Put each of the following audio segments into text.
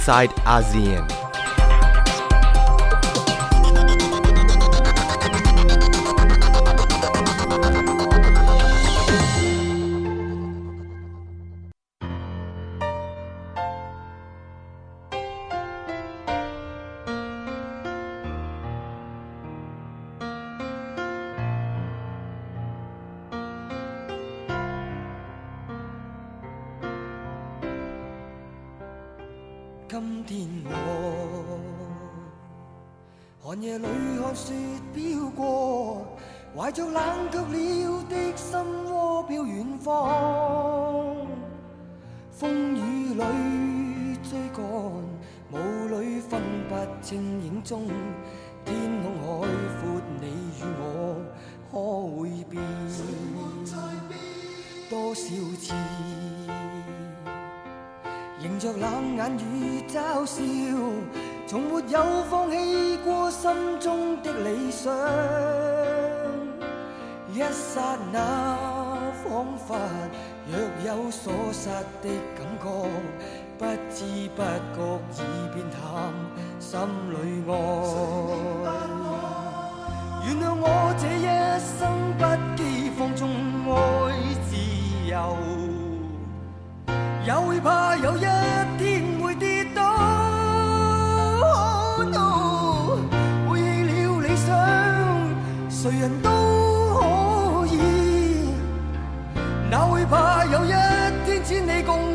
outside ASEAN. 中。天空海阔，你與我可會變？多少次？迎着冷眼與嘲笑，從沒有放棄過心中的理想。一剎那，彷彿若有所失的感覺，不知不觉已变淡，心里爱。原谅我这一生不羁放纵爱自由。也会怕有一天会跌倒，背棄了理想，谁人都可以。哪会怕有一天只你共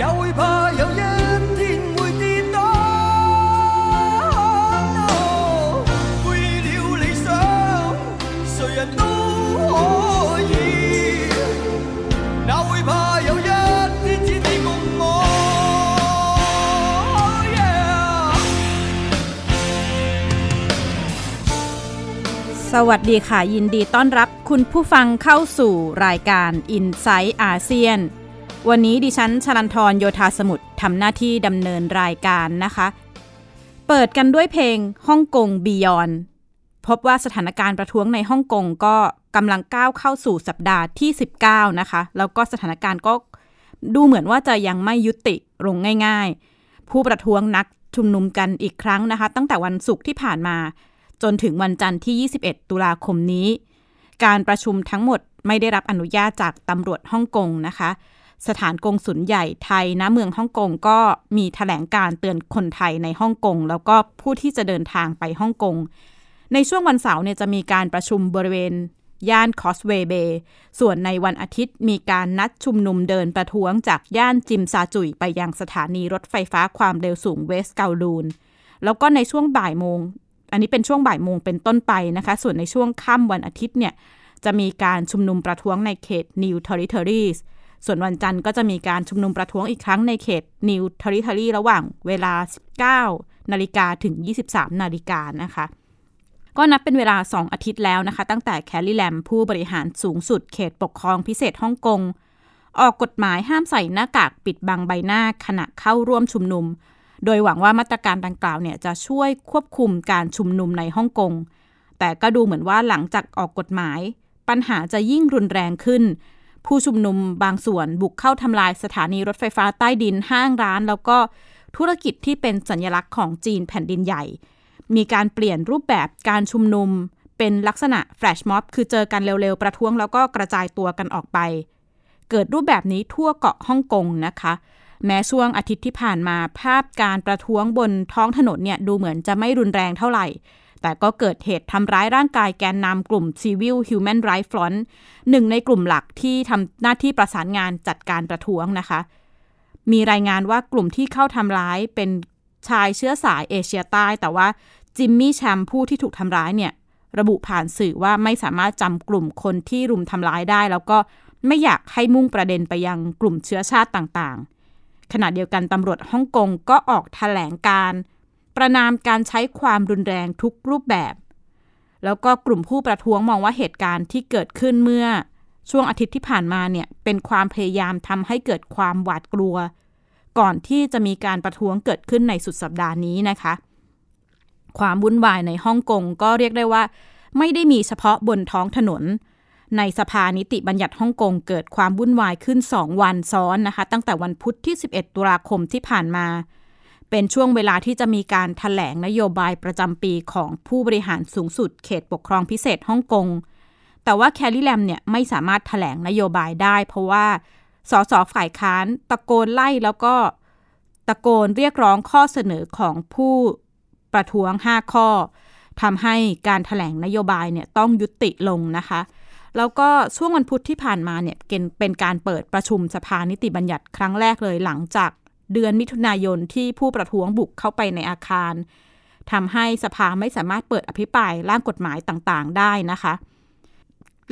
也会怕有一天会跌倒，背弃了理想，谁人都可以。哪会怕有一天只你共我？Yeah สวัสดีค่ะ ยินดีต้อนรับคุณผู้ฟังเข้าสู่รายการ i n s i ซต์อาเซียน วันนี้ดิฉันชลันทรโยธาสมุทรทำหน้าที่ดำเนินรายการนะคะ เปิดกันด้วยเพลงฮ่องกงบียอนพบว่าสถานการณ์ประท้วงในฮ่องกงก็กำลังก้าวเข้าสู่สัปดาห์ที่ 19 นะคะ แล้วก็สถานการณ์ก็ดูเหมือนว่าจะยังไม่ยุติลงง่าย ๆ ผู้ประท้วงนักชุมนุมกันอีกครั้งนะคะ ตั้งแต่วันศุกร์ที่ผ่านมา จนถึงวันจันทร์ที่ 21 ตุลาคมนี้ การประชุมทั้งหมดไม่ได้รับอนุญาตจากตำรวจฮ่องกงนะคะ สถานกงสุลใหญ่ไทยณเมืองฮ่องกงก็มีแถลงการเตือนคนไทยในฮ่องกงแล้วก็ผู้ที่จะเดินทางไปฮ่องกง ในช่วงวันเสาร์เนี่ยจะมีการประชุมบริเวณ ย่านคอสเวย์เบย์ส่วนในวันอาทิตย์มีการนัดชุมนุมเดินประท้วงจากย่านจิมซาจุยไปยังสถานีรถไฟฟ้าความเร็วสูงเวสเกาลูน แล้วก็ในช่วงบ่ายโมง อันนี้เป็นช่วงบ่ายโมงเป็นต้นไปนะคะ ส่วนในช่วงค่ำวันอาทิตย์เนี่ยจะมีการชุมนุมประท้วงในเขต New Territories ส่วนวันจันทร์ก็จะมีการชุมนุมประท้วงอีกครั้งในเขต New Territory ระหว่างเวลา 19 นาฬิกาถึง 23 นาฬิกานะคะ ก็นับเป็นเวลา 2 อาทิตย์แล้วนะคะ ตั้งแต่แคลรี่แลมผู้บริหารสูงสุดเขตปกครองพิเศษฮ่องกง ออกกฎหมายห้ามใส่หน้ากากปิดบังใบหน้าขณะเข้าร่วมชุมนุม โดยหวังว่ามาตรการดังกล่าวเนี่ยจะช่วยควบคุมการชุมนุมในฮ่องกงแต่ก็ดูเหมือนว่าหลังจากออกกฎหมาย ปัญหาจะยิ่งรุนแรงขึ้น ผู้ชุมนุมบางส่วนบุกเข้าทำลายสถานีรถไฟฟ้าใต้ดินห้างร้าน แล้วก็ธุรกิจที่เป็นสัญลักษณ์ของจีนแผ่นดินใหญ่ มีการเปลี่ยนรูปแบบการชุมนุมเป็นลักษณะแฟลชม็อบคือเจอกันเร็วๆ ประท้วงแล้วก็กระจายตัวกันออกไป เกิดรูปแบบนี้ทั่วเกาะฮ่องกงนะคะ แม้ช่วงอาทิตย์ที่ผ่านมาภาพการประท้วงบนท้องถนนเนี่ยดูเหมือนจะไม่รุนแรงเท่าไหร่ แต่ก็เกิดเหตุทำร้ายร่างกายแกนนำกลุ่ม Civil Human Rights Front หนึ่งในกลุ่มหลักที่ทำหน้าที่ประสานงานจัดการประท้วงนะคะ มีรายงานว่ากลุ่มที่เข้าทำร้ายเป็นชายเชื้อสายเอเชียใต้ แต่ว่าจิมมี่แชมผู้ที่ถูกทำร้ายเนี่ยระบุผ่านสื่อว่าไม่สามารถจำกลุ่มคนที่รุมทำร้ายได้ แล้วก็ไม่อยากให้มุ่งประเด็นไปยังกลุ่มเชื้อชาติต่างๆ ขณะเดียวกันตำรวจฮ่องกงก็ออกแถลงการ ประนามการใช้ความรุนแรงทุกรูปแบบ แล้วก็กลุ่มผู้ประท้วงมองว่าเหตุการณ์ที่เกิดขึ้นเมื่อช่วงอาทิตย์ที่ผ่านมาเนี่ยเป็นความพยายามทำให้เกิดความหวาดกลัว ก่อนที่จะมีการประท้วงเกิดขึ้นในสุดสัปดาห์นี้นะคะ ความวุ่นวายในฮ่องกงก็เรียกได้ว่า ไม่ได้มีเฉพาะบนท้องถนน ในสภานิติบัญญัติฮ่องกงเกิดความวุ่นวายขึ้น 2 วันซ้อนนะคะ ตั้งแต่วันพุธที่ 11 ตุลาคมที่ผ่านมา เป็นช่วงเวลาที่จะมีการถแถลงนโยบายประจำปีของผู้บริหารสูงสุดเขตปกครองพิเศษฮ่องกง แต่ว่าแคลรี่แลมเนี่ยไม่สามารถถแถลงนโยบายได้ เพราะว่าสสฝ่ายค้านตะโกนไล่แล้วก็ตะโกนเรียกร้องข้อเสนอของผู้ประท้วง 5 ข้อทำให้การถแถลงนโยบายเนี่ยต้องยุติลงนะคะ แล้วก็ช่วงวันพุธที่ผ่านมาเนี่ยเป็นการเปิดประชุมสภานิติบัญญัติครั้งแรกเลยหลังจาก เดือนมิถุนายนที่ผู้ประท้วงบุกเข้าไปในอาคารทำให้สภาไม่สามารถเปิดอภิปรายร่างกฎหมายต่างๆ ได้นะคะ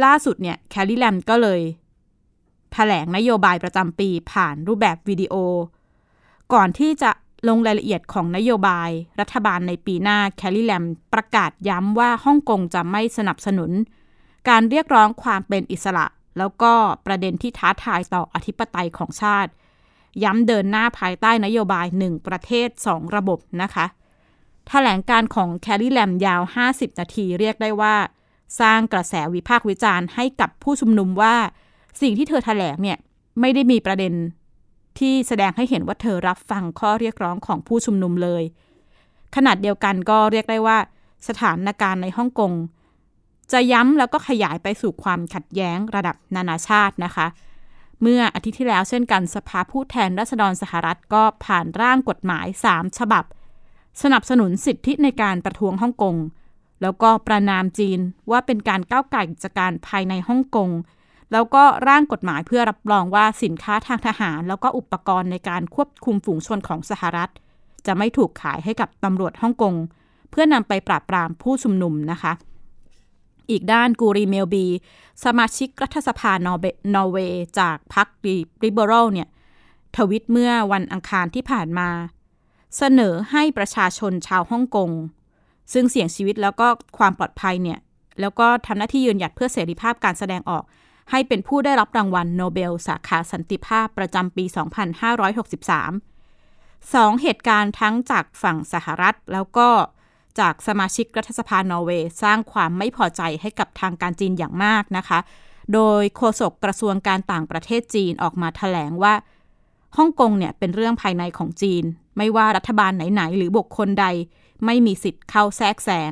ล่าสุดเนี่ยแคลรี่แลมก็เลยแถลงนโยบายประจำปีผ่านรูปแบบวิดีโอ ก่อนที่จะลงรายละเอียดของนโยบายรัฐบาลในปีหน้าแคลรี่แลมประกาศย้ำว่าฮ่องกงจะไม่สนับสนุน การเรียกร้องความเป็นอิสระ แล้วก็ประเด็นที่ท้าทายต่ออธิปไตยของชาติ ย้ำเดินหน้าภายใต้นโยบาย 1 ประเทศ 2 ระบบนะคะถแถลงการของแคลรี่แลมยาว 50 นาทีเรียกได้ว่า สร้างกระแสวิพากษ์วิจารณ์ให้กับผู้ชุมนุมว่า สิ่งที่เธอถแถลงเนี่ยไม่ได้มีประเด็นที่แสดงให้เห็นว่าเธอรับฟังข้อเรียกร้องของผู้ชุมนุมเลย ขนาดเดียวกันก็เรียกได้ว่า สถานการณ์ในฮ่องกงจะย้ำแล้วก็ขยายไปสู่ความขัดแย้งระดับนานาชาตินะคะ เมื่ออาทิตย์ที่แล้วเช่นกันสภาผู้แทนราษฎรสหรัฐก็ผ่านร่างกฎหมาย 3 ฉบับ สนับสนุนสิทธิในการประท้วงฮ่องกง แล้วก็ประนามจีนว่าเป็นการก้าวไก่กิจการภายในฮ่องกง แล้วก็ร่างกฎหมายเพื่อรับรองว่าสินค้าทางทหาร แล้วก็อุปกรณ์ในการควบคุมฝูงชนของสหรัฐ จะไม่ถูกขายให้กับตำรวจฮ่องกง เพื่อนำไปปราบปรามผู้ชุมนุมนะคะ อีกด้านกูรีเมลบี สมาชิกรัฐสภานอร์เวย์จากพรรคริเบอรัลเนี่ยทวิตเมื่อวันอังคารที่ผ่านมา เสนอให้ประชาชนชาวฮ่องกง ซึ่งเสี่ยงชีวิตแล้วก็ความปลอดภัยเนี่ยแล้วก็ทำหน้าที่ยืนหยัดเพื่อเสรีภาพการแสดงออก ให้เป็นผู้ได้รับรางวัลโนเบล สาขาสันติภาพประจำปี 2563สองเหตุการณ์ทั้งจากฝั่งสหรัฐแล้วก็ จากสมาชิกรัฐสภานอร์เวย์ สร้างความไม่พอใจให้กับทางการจีนอย่างมากนะคะ โดยโฆษกกระทรวงการต่างประเทศจีนออกมาถแถลงว่าฮ่องกงเนี่ยเป็นเรื่องภายในของจีน ไม่ว่ารัฐบาลไหนๆ หรือบุคคลใด ไม่มีสิทธิ์เข้าแทรกแซง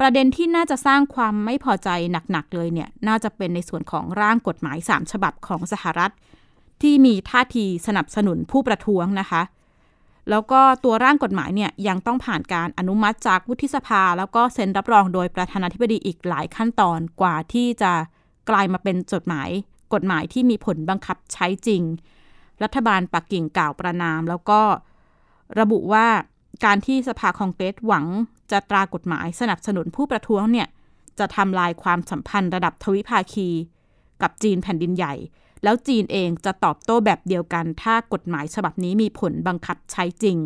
ประเด็นที่น่าจะสร้างความไม่พอใจหนักๆเลยเนี่ยน่าจะเป็นในส่วนของร่างกฎหมาย 3 ฉบับของสหรัฐ ที่มีท่าทีสนับสนุนผู้ประท้วงนะคะ แล้วก็ตัวร่างกฎหมายเนี่ยยังต้องผ่านการอนุมัติจากวุฒิสภา แล้วก็เซ็นรับรองโดยประธานาธิบดีอีกหลายขั้นตอนกว่าที่จะกลายมาเป็นจดหมาย กฎหมายที่มีผลบังคับใช้จริง รัฐบาลปักกิ่งกล่าวประนาม แล้วก็ระบุว่าการที่สภาคองเกรสหวังจะตรากฎหมายสนับสนุนผู้ประท้วงเนี่ยจะทำลายความสัมพันธ์ระดับทวิภาคี กับจีนแผ่นดินใหญ่ แล้วจีนเองจะตอบโต้แบบเดียวกัน ถ้ากฎหมายฉบับนี้มีผลบังคับใช้จริง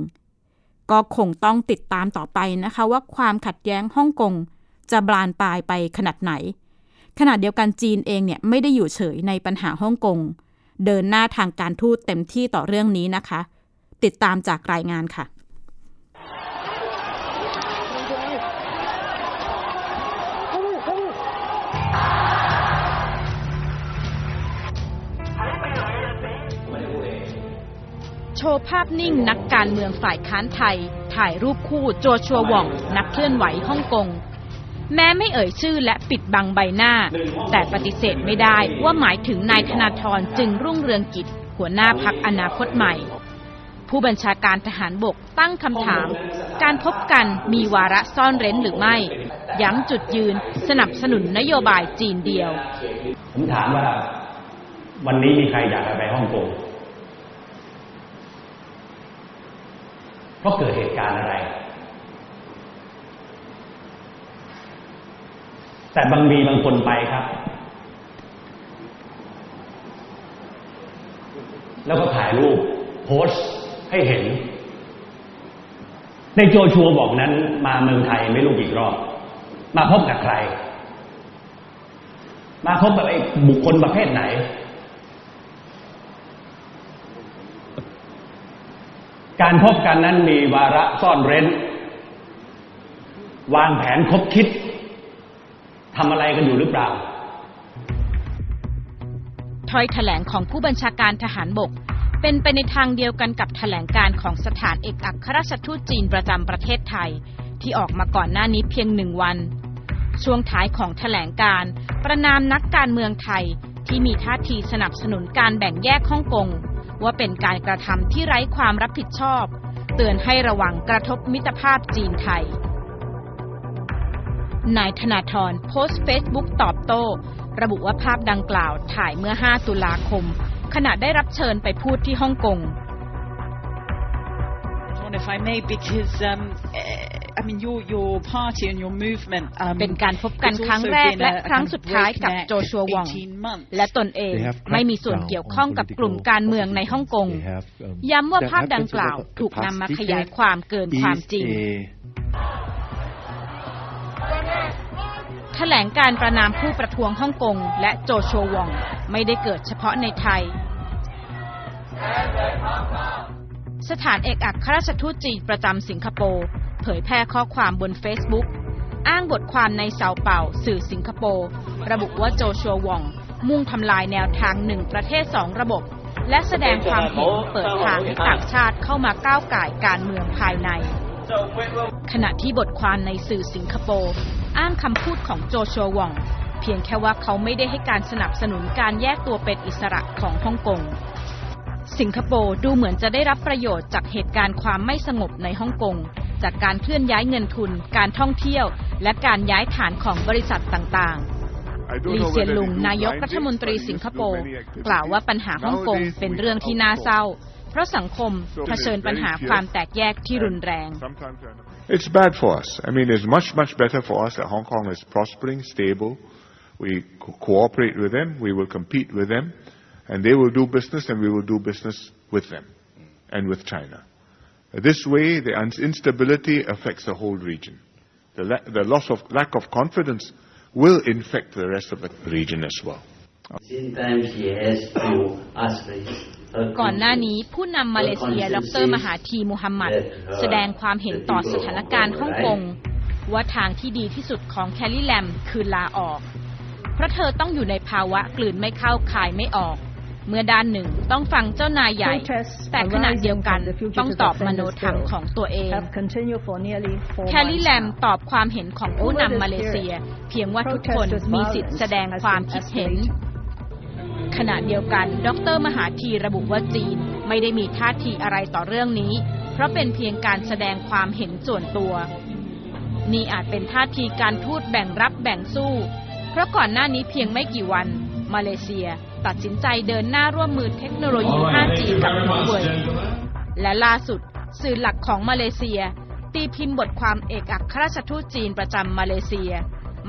ก็คงต้องติดตามต่อไปนะคะว่าความขัดแย้งฮ่องกงจะบานปลายไปขนาดไหน ขณะเดียวกันจีนเองเนี่ยไม่ได้อยู่เฉยในปัญหาฮ่องกง เดินหน้าทางการทูตเต็มที่ต่อเรื่องนี้นะคะ ติดตามจากรายงานค่ะ โชว์ภาพนิ่งนักการเมืองฝ่ายค้านไทย ถ่ายรูปคู่โจชัวหว่อง นักเคลื่อนไหวฮ่องกง แม้ไม่เอ่ยชื่อและปิดบังใบหน้า แต่ปฏิเสธไม่ได้ว่าหมายถึงนายธนาธรจึงรุ่งเรืองกิจ หัวหน้าพักอนาคตใหม่ ผู้บัญชาการทหารบกตั้งคำถาม การพบกันมีวาระซ่อนเร้นหรือไม่ ย้ำจุดยืนสนับสนุนนโยบายจีนเดียว ผมถามว่าวันนี้มีใครอยากไปฮ่องกง เพราะเกิดเหตุการณ์อะไร แต่บางมีบางคนไปครับ แล้วก็ถ่ายรูป โพสต์ให้เห็น ในโจชัวบอกนั้น มาเมืองไทยไม่รู้กี่รอบ มาพบกับใคร มาพบกับไอ้บุคคลประเภทไหน การพบกันนั้นมีวาระซ่อนเร้น วางแผนคบคิดทำอะไรกันอยู่หรือเปล่าถ้อยแถลงของผู้บัญชาการทหารบก เป็นไปในทางเดียวกันกับแถลงการของสถานเอกอัครราชทูตจีนประจำประเทศไทย ที่ออกมาก่อนหน้านี้เพียงหนึ่งวัน ช่วงท้ายของแถลงการประนามนักการเมืองไทยที่มีท่าทีสนับสนุนการแบ่งแยกฮ่องกง ว่าเป็นการกระทำที่ไร้ความรับผิดชอบ เตือนให้ระวังกระทบมิตรภาพจีนไทย นายธนาธรโพสต์เฟซบุ๊กตอบโต้ ระบุว่าภาพดังกล่าวถ่ายเมื่อ 5 ตุลาคม ขณะได้รับเชิญไปพูดที่ฮ่องกง If I may, because um, I mean your your party and your movement. Um, เป็นการพบกันครั้งแรกและครั้งสุดท้ายกับโจชัววองและตนเองไม่มีส่วนเกี่ยวข้องกับกลุ่มการเมืองในฮ่องกง ย้ำว่าภาพดังกล่าวถูกนำมาขยายความเกินความจริงแถลงการประนามผู้ประท้วงฮ่องกงและโจโชวองไม่ได้เกิดเฉพาะในไทย สถานเอกอัครราชทูตจีนประจำสิงคโปร์เผยแพร่ข้อความบนเฟซบุ๊กอ้างบทความในเซาเป่า สื่อสิงคโปร์ ระบุว่าโจชัววอง มุ่งทำลายแนวทางหนึ่งประเทศสองระบบ และแสดงความเห็นเปิดทางให้ต่างชาติเข้ามาก้าวไก่การเมืองภายใน ขณะที่บทความในสื่อสิงคโปร์อ้างคำพูดของโจชัววอง เพียงแค่ว่าเขาไม่ได้ให้การสนับสนุนการแยกตัวเป็นอิสระของฮ่องกง สิงคโปร์ดูเหมือนจะได้รับประโยชน์จากเหตุการณ์ความไม่สงบในฮ่องกง จากการเคลื่อนย้ายเงินทุน การท่องเที่ยว และการย้ายฐานของบริษัทต่างๆ ลีเซียนลุงนายกรัฐมนตรีสิงคโปร์กล่าวว่าปัญหาฮ่องกงเป็นเรื่องที่น่าเศร้า เพราะสังคมเผชิญปัญหาความแตกแยกที่รุนแรง It's bad for us. I mean, it's much, much better for us that Hong Kong is prospering, stable. We co- cooperate with them. We will compete with them. And they will do business and we will do business with them and with China. This way, the un- instability affects the whole region. The, la- the loss of lack of confidence will infect the rest of the region as well. Sometimes he has to ask for his ก่อนหน้านี้ผู้นำมาเลเซียดรมหาธีมูฮัมหมัด แสดงความเห็นต่อสถานการณ์ฮ่องกง ว่าทางที่ดีที่สุดของแคลรี่แลมคือลาออก เพราะเธอต้องอยู่ในภาวะกลืนไม่เข้าคายไม่ออก เมื่อด้านหนึ่งต้องฟังเจ้านายใหญ่ แต่ขณะเดียวกันต้องตอบมโนธรรมของตัวเอง แคลรี่แลมตอบความเห็นของผู้นำมาเลเซีย เพียงว่าทุกคนมีสิทธิ์แสดงความคิดเห็น ขณะเดียวกัน ดรมหาธีระบุว่าจีนไม่ได้มีท่าทีอะไรต่อเรื่องนี้ เพราะเป็นเพียงการแสดงความเห็นส่วนตัว นี่อาจเป็นท่าทีการทูตแบ่งรับแบ่งสู้ เพราะก่อนหน้านี้เพียงไม่กี่วัน มาเลเซีย ตัดสินใจเดินหน้าร่วมมือเทคโนโลยี 5G กับหัวเว่ยและล่าสุดสื่อหลักของมาเลเซีย ตีพิมพ์บทความเอกอัครราชทูตจีนประจำมาเลเซีย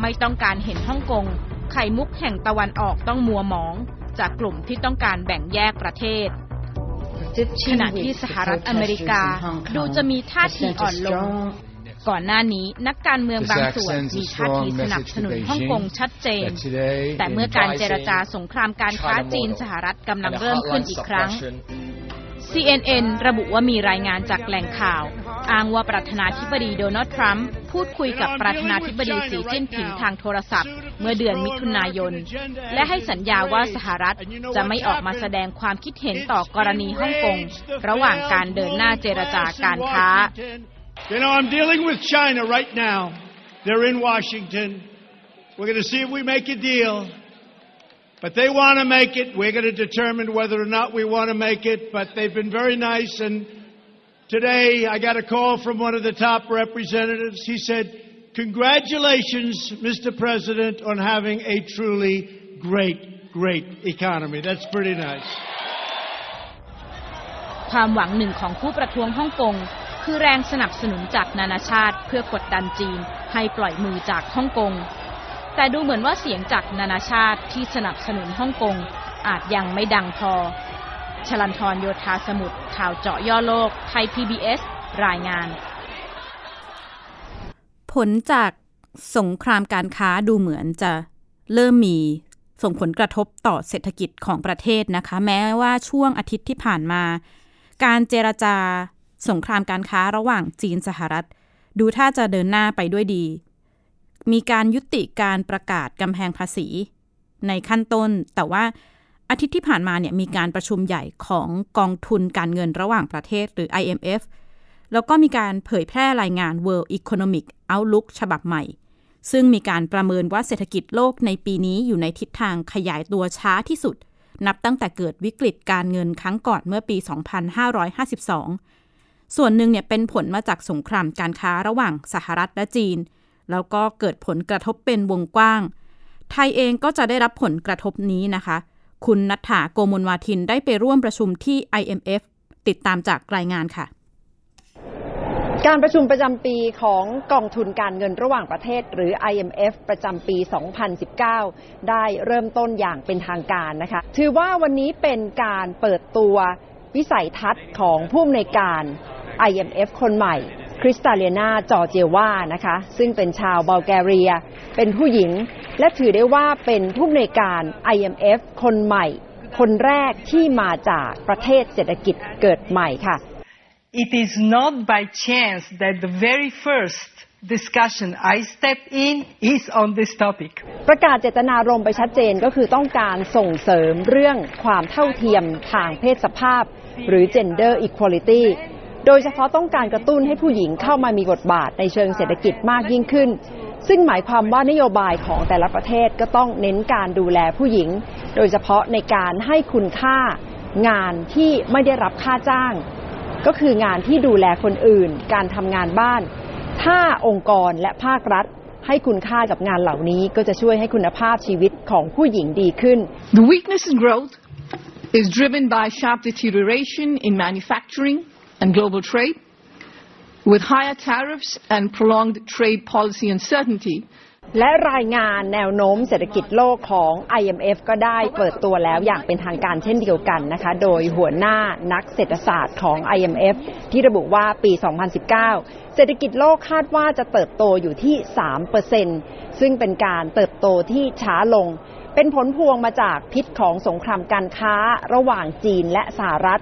ไม่ต้องการเห็นฮ่องกงไข่มุกแห่งตะวันออกต้องมัวหมอง จากกลุ่มที่ต้องการแบ่งแยกประเทศขณะที่สหรัฐอเมริกาดูจะมีท่าทีอ่อนลง ก่อนหน้านี้นักการเมืองบางส่วนมีท่าทีสนับสนุนฮ่องกงชัดเจน แต่เมื่อการเจรจาสงครามการค้าจีนสหรัฐกำลังเริ่มขึ้นอีกครั้ง CNN ระบุว่ามีรายงานจากแหล่งข่าว อ้างว่าประธานาธิบดีโดนัลด์ทรัมป์พูดคุยกับประธานาธิบดีสีจิ้นผิงทางโทรศัพท์ เมื่อเดือนมิถุนายน และให้สัญญาว่าสหรัฐจะไม่ออกมาแสดงความคิดเห็นต่อกรณีฮ่องกง ระหว่างการเดินหน้าเจรจาการค้า You know, I'm dealing with China right now. They're in Washington. We're going to see if we make a deal. But they want to make it. We're going to determine whether or not we want to make it. But they've been very nice. And today I got a call from one of the top representatives. He said, Congratulations, Mr. President, on having a truly great, great economy. That's pretty nice. ความหวังหนึ่งของผู้ประท้วงฮ่องกง คือแรงสนับสนุนจากนานาชาติเพื่อกดดันจีนให้ปล่อยมือจากฮ่องกง แต่ดูเหมือนว่าเสียงจากนานาชาติที่สนับสนุนฮ่องกงอาจยังไม่ดังพอ ชลันทรโยธาสมุทรข่าวเจาะย่อโลก ไทย PBS รายงาน ผลจากสงครามการค้าดูเหมือนจะเริ่มมีส่งผลกระทบต่อเศรษฐกิจของประเทศนะคะ แม้ว่าช่วงอาทิตย์ที่ผ่านมา การเจรจา สงครามการค้าระหว่างจีนสหรัฐ ดูท่าจะเดินหน้าไปด้วยดี มีการยุติการประกาศกำแพงภาษี ในขั้นต้น แต่ว่าอาทิตย์ที่ผ่านมาเนี่ยมีการประชุมใหญ่ของกองทุนการเงินระหว่างประเทศหรือ IMF แล้วก็มีการเผยแพร่รายงาน World Economic Outlook ฉบับใหม่ ซึ่งมีการประเมินว่าเศรษฐกิจโลกในปีนี้อยู่ในทิศทางขยายตัวช้าที่สุด นับตั้งแต่เกิดวิกฤตการเงินครั้งก่อนเมื่อปี 2552 ส่วนหนึ่งเนี่ยเป็นผลมาจากสงครามการค้าระหว่างสหรัฐและจีน แล้วก็เกิดผลกระทบเป็นวงกว้าง ไทยเองก็จะได้รับผลกระทบนี้นะคะ คุณนัทธาโกมลวาทินได้ไปร่วมประชุมที่ IMF ติดตามจากรายงานค่ะการประชุมประจำปีของกองทุนการเงินระหว่างประเทศ หรือ IMF ประจำปี 2019 ได้เริ่มต้นอย่างเป็นทางการนะคะ ถือว่าวันนี้เป็นการเปิดตัววิสัยทัศน์ของผู้อำนวยการ IMF คนใหม่ คริสตาเลียนาจอร์เจวานะคะ ซึ่งเป็นชาวบัลแกเรีย เป็นผู้หญิง และถือได้ว่าเป็นผู้อำนวยการ IMF คนใหม่ คนแรกที่มาจากประเทศเศรษฐกิจเกิดใหม่ค่ะ It is not by chance that the very first discussion I step in is on this topic. ประกาศเจตนารมณ์ไปชัดเจนก็คือต้องการส่งเสริมเรื่องความเท่าเทียมทางเพศสภาพ หรือ gender equality โดยเฉพาะต้องการกระตุ้นให้ผู้หญิงเข้ามามีบทบาทในเชิงเศรษฐกิจมากยิ่งขึ้น ซึ่งหมายความว่านโยบายของแต่ละประเทศก็ต้องเน้นการดูแลผู้หญิง โดยเฉพาะในการให้คุณค่างานที่ไม่ได้รับค่าจ้าง ก็คืองานที่ดูแลคนอื่น การทำงานบ้าน ถ้าองค์กรและภาครัฐให้คุณค่ากับงานเหล่านี้ก็จะช่วยให้คุณภาพชีวิตของผู้หญิงดีขึ้น The weakness in growth is driven by sharp deterioration in manufacturing and global trade, with higher tariffs and prolonged trade policy uncertainty. และรายงานแนวโน้มเศรษฐกิจโลกของ IMF ก็ได้เปิดตัวแล้วอย่างเป็นทางการเช่นเดียวกันนะคะ โดยหัวหน้านักเศรษฐศาสตร์ของ IMF ที่ระบุว่าปี 2019 เศรษฐกิจโลกคาดว่าจะเติบโตอยู่ที่ 3%ซึ่งเป็นการเติบโตที่ช้าลง เป็นผลพวงมาจากพิษของสงครามการค้าระหว่างจีนและสหรัฐ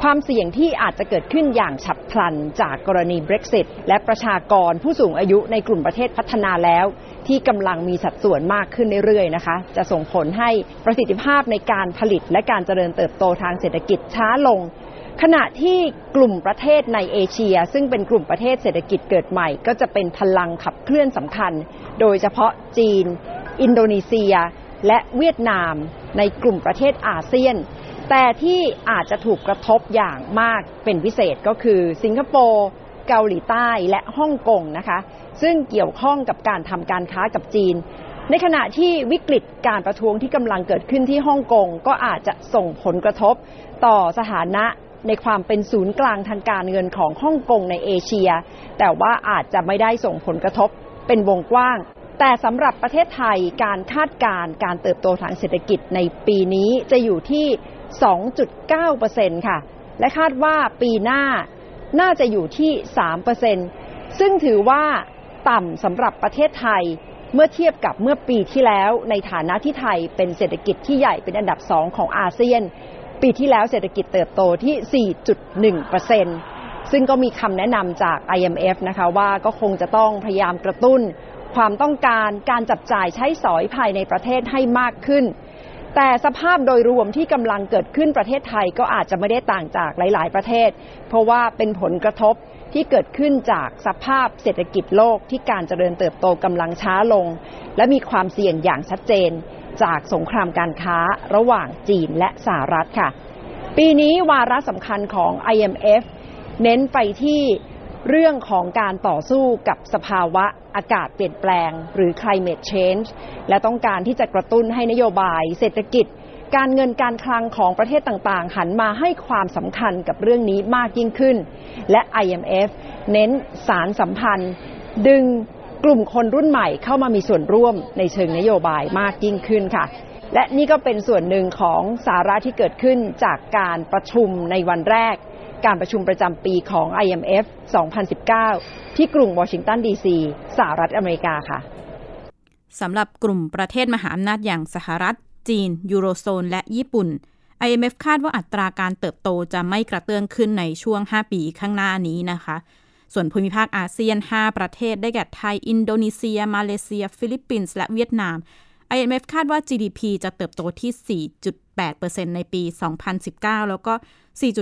ความเสี่ยงที่อาจจะเกิดขึ้นอย่างฉับพลันจากกรณี Brexit และประชากรผู้สูงอายุในกลุ่มประเทศพัฒนาแล้ว ที่กำลังมีสัดส่วนมากขึ้นเรื่อยๆนะคะ จะส่งผลให้ประสิทธิภาพในการผลิตและการเจริญเติบโตทางเศรษฐกิจช้าลง ขณะที่กลุ่มประเทศในเอเชีย ซึ่งเป็นกลุ่มประเทศเศรษฐกิจเกิดใหม่ ก็จะเป็นพลังขับเคลื่อนสำคัญ โดยเฉพาะจีน อินโดนีเซีย และเวียดนาม ในกลุ่มประเทศอาเซียน แต่ที่อาจจะถูกกระทบอย่างมากเป็นพิเศษก็คือสิงคโปร์เกาหลีใต้และฮ่องกงนะคะ ซึ่งเกี่ยวข้องกับการทำการค้ากับจีน ในขณะที่วิกฤตการประท้วงที่กำลังเกิดขึ้นที่ฮ่องกงก็อาจจะส่งผลกระทบต่อสถานะในความเป็นศูนย์กลางทางการเงินของฮ่องกงในเอเชีย แต่ว่าอาจจะไม่ได้ส่งผลกระทบเป็นวงกว้าง แต่สำหรับประเทศไทยการคาดการณ์การเติบโตทางเศรษฐกิจในปีนี้จะอยู่ที่ 2.9%ค่ะ และคาดว่าปีหน้าน่าจะอยู่ที่ 3%ซึ่งถือว่าต่ำสำหรับประเทศไทยเมื่อเทียบกับเมื่อปีที่แล้ว ในฐานะที่ไทยเป็นเศรษฐกิจที่ใหญ่เป็นอันดับสองของอาเซียน ปีที่แล้วเศรษฐกิจเติบโตที่ 4.1%ซึ่งก็มีคำแนะนำจาก IMF นะคะว่าก็คงจะต้องพยายามกระตุ้น ความต้องการการจับจ่ายใช้สอยภายในประเทศให้มากขึ้น แต่สภาพโดยรวมที่กำลังเกิดขึ้นประเทศไทยก็อาจจะไม่ได้ต่างจากหลาย ๆ ประเทศ เพราะว่าเป็นผลกระทบที่เกิดขึ้นจากสภาพเศรษฐกิจโลกที่การเจริญเติบโตกำลังช้าลง และมีความเสี่ยงอย่างชัดเจน จากสงครามการค้าระหว่างจีนและสหรัฐค่ะ ปีนี้วาระสำคัญของ IMF เน้นไปที่ เรื่องของการต่อสู้กับสภาวะอากาศเปลี่ยนแปลง หรือ climate change และต้องการที่จะกระตุ้นให้นโยบายเศรษฐกิจ การเงินการคลังของประเทศต่างๆ หันมาให้ความสำคัญกับเรื่องนี้มากยิ่งขึ้น และ IMF เน้นสารสัมพันธ์ ดึงกลุ่มคนรุ่นใหม่เข้ามามีส่วนร่วมในเชิงนโยบายมากยิ่งขึ้นค่ะ และนี่ก็เป็นส่วนหนึ่งของสาระที่เกิดขึ้นจากการประชุมในวันแรก การประชุมประจำปีของ IMF 2019 ที่กรุงวอชิงตันดีซีสหรัฐอเมริกาค่ะสำหรับกลุ่มประเทศมหาอำนาจอย่างสหรัฐ จีน ยูโรโซน และญี่ปุ่น IMF คาดว่าอัตราการเติบโตจะไม่กระเตื้องขึ้นในช่วง 5 ปีข้างหน้านี้นะคะ ส่วนภูมิภาคอาเซียน 5 ประเทศได้แก่ไทย อินโดนีเซีย มาเลเซีย ฟิลิปปินส์ และเวียดนาม IMF คาดว่า GDP จะเติบโตที่ 4.8%ในปี 2019 แล้วก็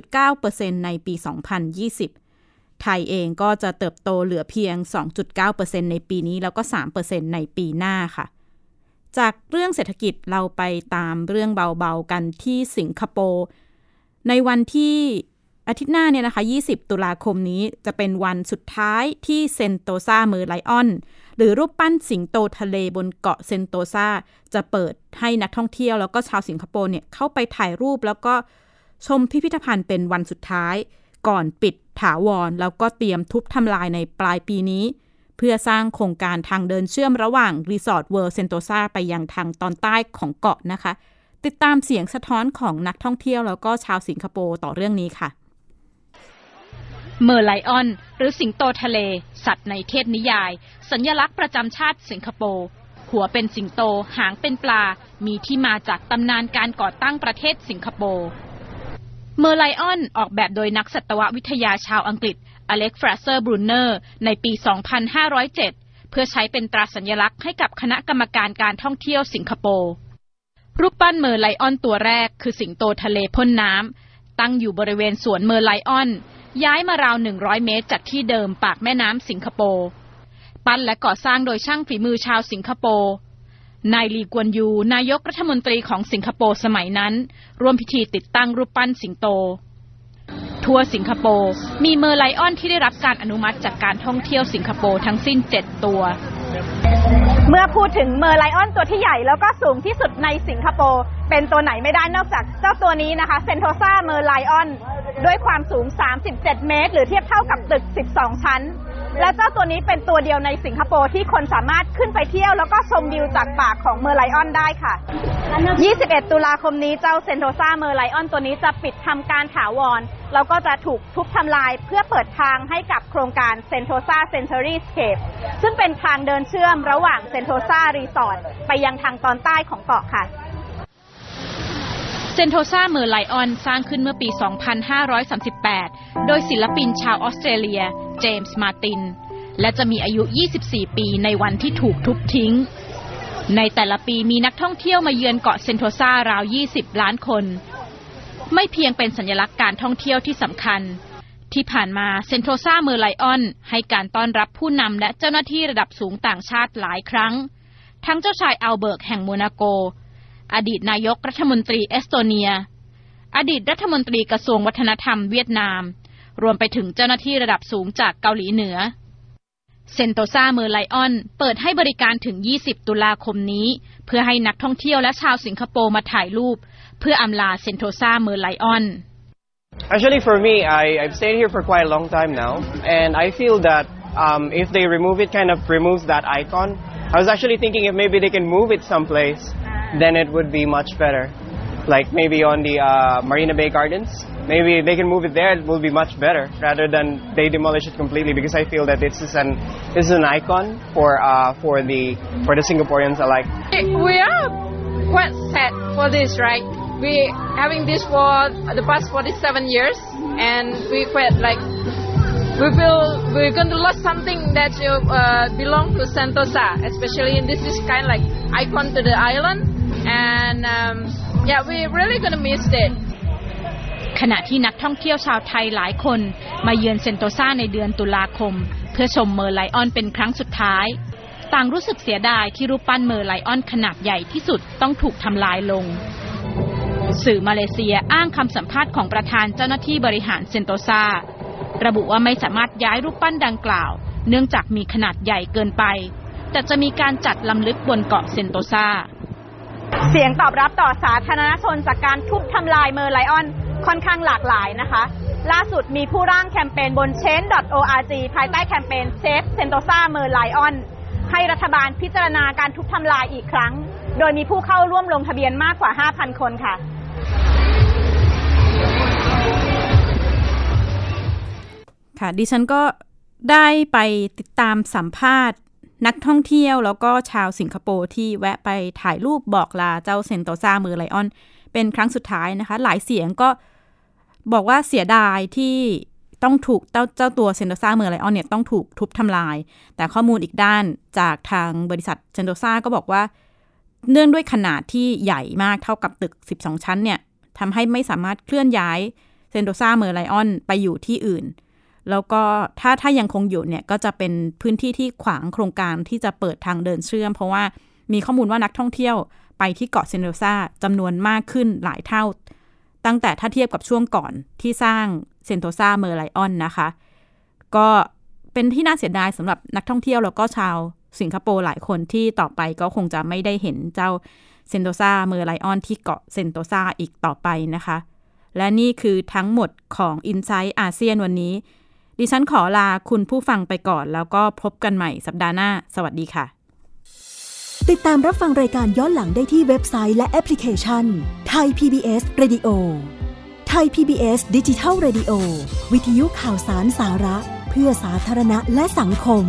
4.9%ในปี 2020 ไทยเองก็จะเติบโตเหลือเพียง 2.9%ในปีนี้แล้วก็ 3%ในปีหน้าค่ะ จากเรื่องเศรษฐกิจเราไปตามเรื่องเบาๆกันที่สิงคโปร์ ในวันที่อาทิตย์หน้าเนี่ยนะคะ 20 ตุลาคมนี้จะเป็นวันสุดท้ายที่เซนโตซาเมอร์ไลออน หรือรูปปั้นสิงโตทะเลบนเกาะเซนโตซาจะเปิดให้นักท่องเที่ยวแล้วก็ชาวสิงคโปร์เนี่ยเข้าไปถ่ายรูปแล้วก็ชมพิพิธภัณฑ์เป็นวันสุดท้าย ก่อนปิดถาวร แล้วก็เตรียมทุบทำลายในปลายปีนี้ เพื่อสร้างโครงการทางเดินเชื่อมระหว่างรีสอร์ทเวิลด์เซนโตซาไปยังทางตอนใต้ของเกาะนะคะ ติดตามเสียงสะท้อนของนักท่องเที่ยวแล้วก็ชาวสิงคโปร์ต่อเรื่องนี้ค่ะ เมอร์ไลออน หรือสิงโตทะเล สัตว์ในเทพนิยาย สัญลักษณ์ประจำชาติสิงคโปร์หัวเป็นสิงโต หางเป็นปลา มีที่มาจากตำนานการก่อตั้งประเทศสิงคโปร์เมอร์ไลออนออกแบบโดยนักสัตววิทยาชาวอังกฤษอเล็กฟราเซอร์บรูเนอร์ในปี 2507 เพื่อใช้เป็นตราสัญลักษณ์ให้กับคณะกรรมการการท่องเที่ยวสิงคโปร์รูปปั้นเมอร์ไลออนตัวแรกคือสิงโตทะเลพ่นน้ำตั้งอยู่บริเวณสวนเมอร์ไลออน ย้ายมาราว 100 เมตรจากที่เดิมปากแม่น้ำสิงคโปร์ ปั้นและก่อสร้างโดยช่างฝีมือชาวสิงคโปร์ นายลีกวนยู นายกรัฐมนตรีของสิงคโปร์สมัยนั้น ร่วมพิธีติดตั้งรูปปั้นสิงโต ทั่วสิงคโปร์มีเมอร์ไลออนที่ได้รับการอนุมัติจากการท่องเที่ยวสิงคโปร์ทั้งสิ้น 7 ตัว เมื่อพูดถึงเมอร์ไลออนตัวที่ใหญ่แล้วก็สูงที่สุดในสิงคโปร์เป็นตัวไหนไม่ได้นอกจากเจ้าตัวนี้นะคะเซนโทซาเมอร์ไลออนด้วยความสูง 37 เมตร หรือเทียบเท่ากับตึก 12 ชั้น และเจ้าตัวนี้เป็นตัวเดียวในสิงคโปร์ที่คนสามารถขึ้นไปเที่ยวแล้วก็ชมวิวจากปากของเมอร์ไลออนได้ค่ะ 21 ตุลาคมนี้เจ้าเซนโทซาเมอร์ไลออนตัวนี้จะปิดทำการถาวร แล้วก็จะถูกทุบทำลายเพื่อเปิดทางให้กับโครงการเซนโทซาเซนเ u อรี่สเคปซึ่งเป็นทางเดินเชื่อมระหว่างเซนโทซารีสอร์ทไปยังทางตอนใต้ของเกาะค่ะเซนโทซาเมอร์ไลออนสร้างขึ้นเมื่อปี 2538 โดยศิลปินชาวออสเตรเลีย เจมส์มาติน และจะมีอายุ 24 ปีในวันที่ถูกทุบทิ้ง ในแต่ละปีมีนักท่องเที่ยวมาเยือนเกาะเซนโทซาราว 20 ล้านคน ไม่เพียงเป็นสัญลักษณ์การท่องเที่ยวที่สำคัญ ที่ผ่านมาเซนโทซาเมอร์ไลออน ให้การต้อนรับผู้นำและเจ้าหน้าที่ระดับสูงต่างชาติหลายครั้ง ทั้งเจ้าชายอัลเบิร์ตแห่งโมนาโก อดีตนายกรัฐมนตรีเอสโตเนีย อดีตรัฐมนตรีกระทรวงวัฒนธรรมเวียดนาม รวมไปถึงเจ้าหน้าที่ระดับสูงจากเกาหลีเหนือ เซนโตซาเมอร์ไลออน เปิดให้บริการถึง 20 ตุลาคมนี้ เพื่อให้นักท่องเที่ยวและชาวสิงคโปร์มาถ่ายรูป เพื่ออำลาเซนโตซาเมอร์ไลออน Actually, for me, I, I've stayed here for quite a long time now, and I feel that um, if they remove it, kind of removes that icon. I was actually thinking if maybe they can move it someplace, then it would be much better. Like maybe on the uh, Marina Bay Gardens, maybe they can move it there, it will be much better rather than they demolish it completely. Because I feel that this is an this is an icon for uh, for the for the Singaporeans alike. We are quite sad for this, right? We having this for the past 47 years, and we quite like we feel we're going to lose something that uh, belong to Sentosa, especially in this is kind of like icon to the island, and um, yeah, we really gonna miss it. ขณะที่นักท่องเที่ยวชาวไทยหลายคนมาเยือนเซนโตซาในเดือนตุลาคม เพื่อชมเมอร์ไลออนเป็นครั้งสุดท้าย ต่างรู้สึกเสียดายที่รูปปั้นเมอร์ไลออนขนาดใหญ่ที่สุดต้องถูกทำลายลง สื่อมาเลเซียอ้างคำสัมภาษณ์ของประธานเจ้าหน้าที่บริหารเซนโตซาระบุว่าไม่สามารถย้ายรูปปั้นดังกล่าว เนื่องจากมีขนาดใหญ่เกินไป แต่จะมีการจัดรำลึกบนเกาะเซนโตซา เสียงตอบรับต่อสาธารณชนจากการทุบทำลายเมอร์ไลออนค่อนข้างหลากหลายนะคะ ล่าสุดมีผู้ร่างแคมเปญบน change.org ภายใต้แคมเปญ Save Sentosa Mer Lion ให้รัฐบาลพิจารณาการทุบทำลายอีกครั้ง โดยมีผู้เข้าร่วมลงทะเบียนมากกว่า 5,000 คนค่ะ ค่ะ ดิฉันก็ได้ไปติดตามสัมภาษณ์ นักท่องเที่ยวแล้วก็ชาวสิงคโปร์ที่แวะไปถ่ายรูปบอกลาเจ้าเซนโตซาเมอร์ไลออน เป็นครั้งสุดท้ายนะคะ หลายเสียงก็บอกว่าเสียดายที่ต้องถูกเจ้าเจ้าตัวเซนโตซาเมอร์ไลออนเนี่ยต้องถูกทุบทำลาย แต่ข้อมูลอีกด้านจากทางบริษัทเซนโตซาก็บอกว่า เนื่องด้วยขนาดที่ใหญ่มากเท่ากับตึก 12 ชั้นเนี่ยทำให้ไม่สามารถเคลื่อนย้ายเซนโตซาเมอร์ไลออนไปอยู่ที่อื่น แล้วก็ถ้าถ้ายังคงอยู่เนี่ยก็จะเป็นพื้นที่ที่ขวางโครงการที่จะเปิดทางเดินเชื่อม เพราะว่ามีข้อมูลว่านักท่องเที่ยวไปที่เกาะเซนโตซาจำนวนมากขึ้นหลายเท่า ตั้งแต่ถ้าเทียบกับช่วงก่อนที่สร้างเซนโตซาเมอร์ไลออนนะคะ ก็เป็นที่น่าเสียดายสำหรับนักท่องเที่ยวแล้วก็ชาวสิงคโปร์หลายคนที่ต่อไปก็คงจะไม่ได้เห็นเจ้าเซนโตซาเมอร์ไลออนที่เกาะเซนโตซาอีกต่อไปนะคะ และนี่คือทั้งหมดของ i n s i ซต์อาเซียนวันนี้ ดิฉันขอลาคุณผู้ฟังไปก่อน แล้วก็พบกันใหม่สัปดาห์หน้า สวัสดีค่ะ ติดตามรับฟังรายการย้อนหลังได้ที่เว็บไซต์และแอปพลิเคชันไทย PBS Radio ไทย PBS ดิจิทัล Radio วิทยุข่าวสารสาระ เพื่อสาธารณะและสังคม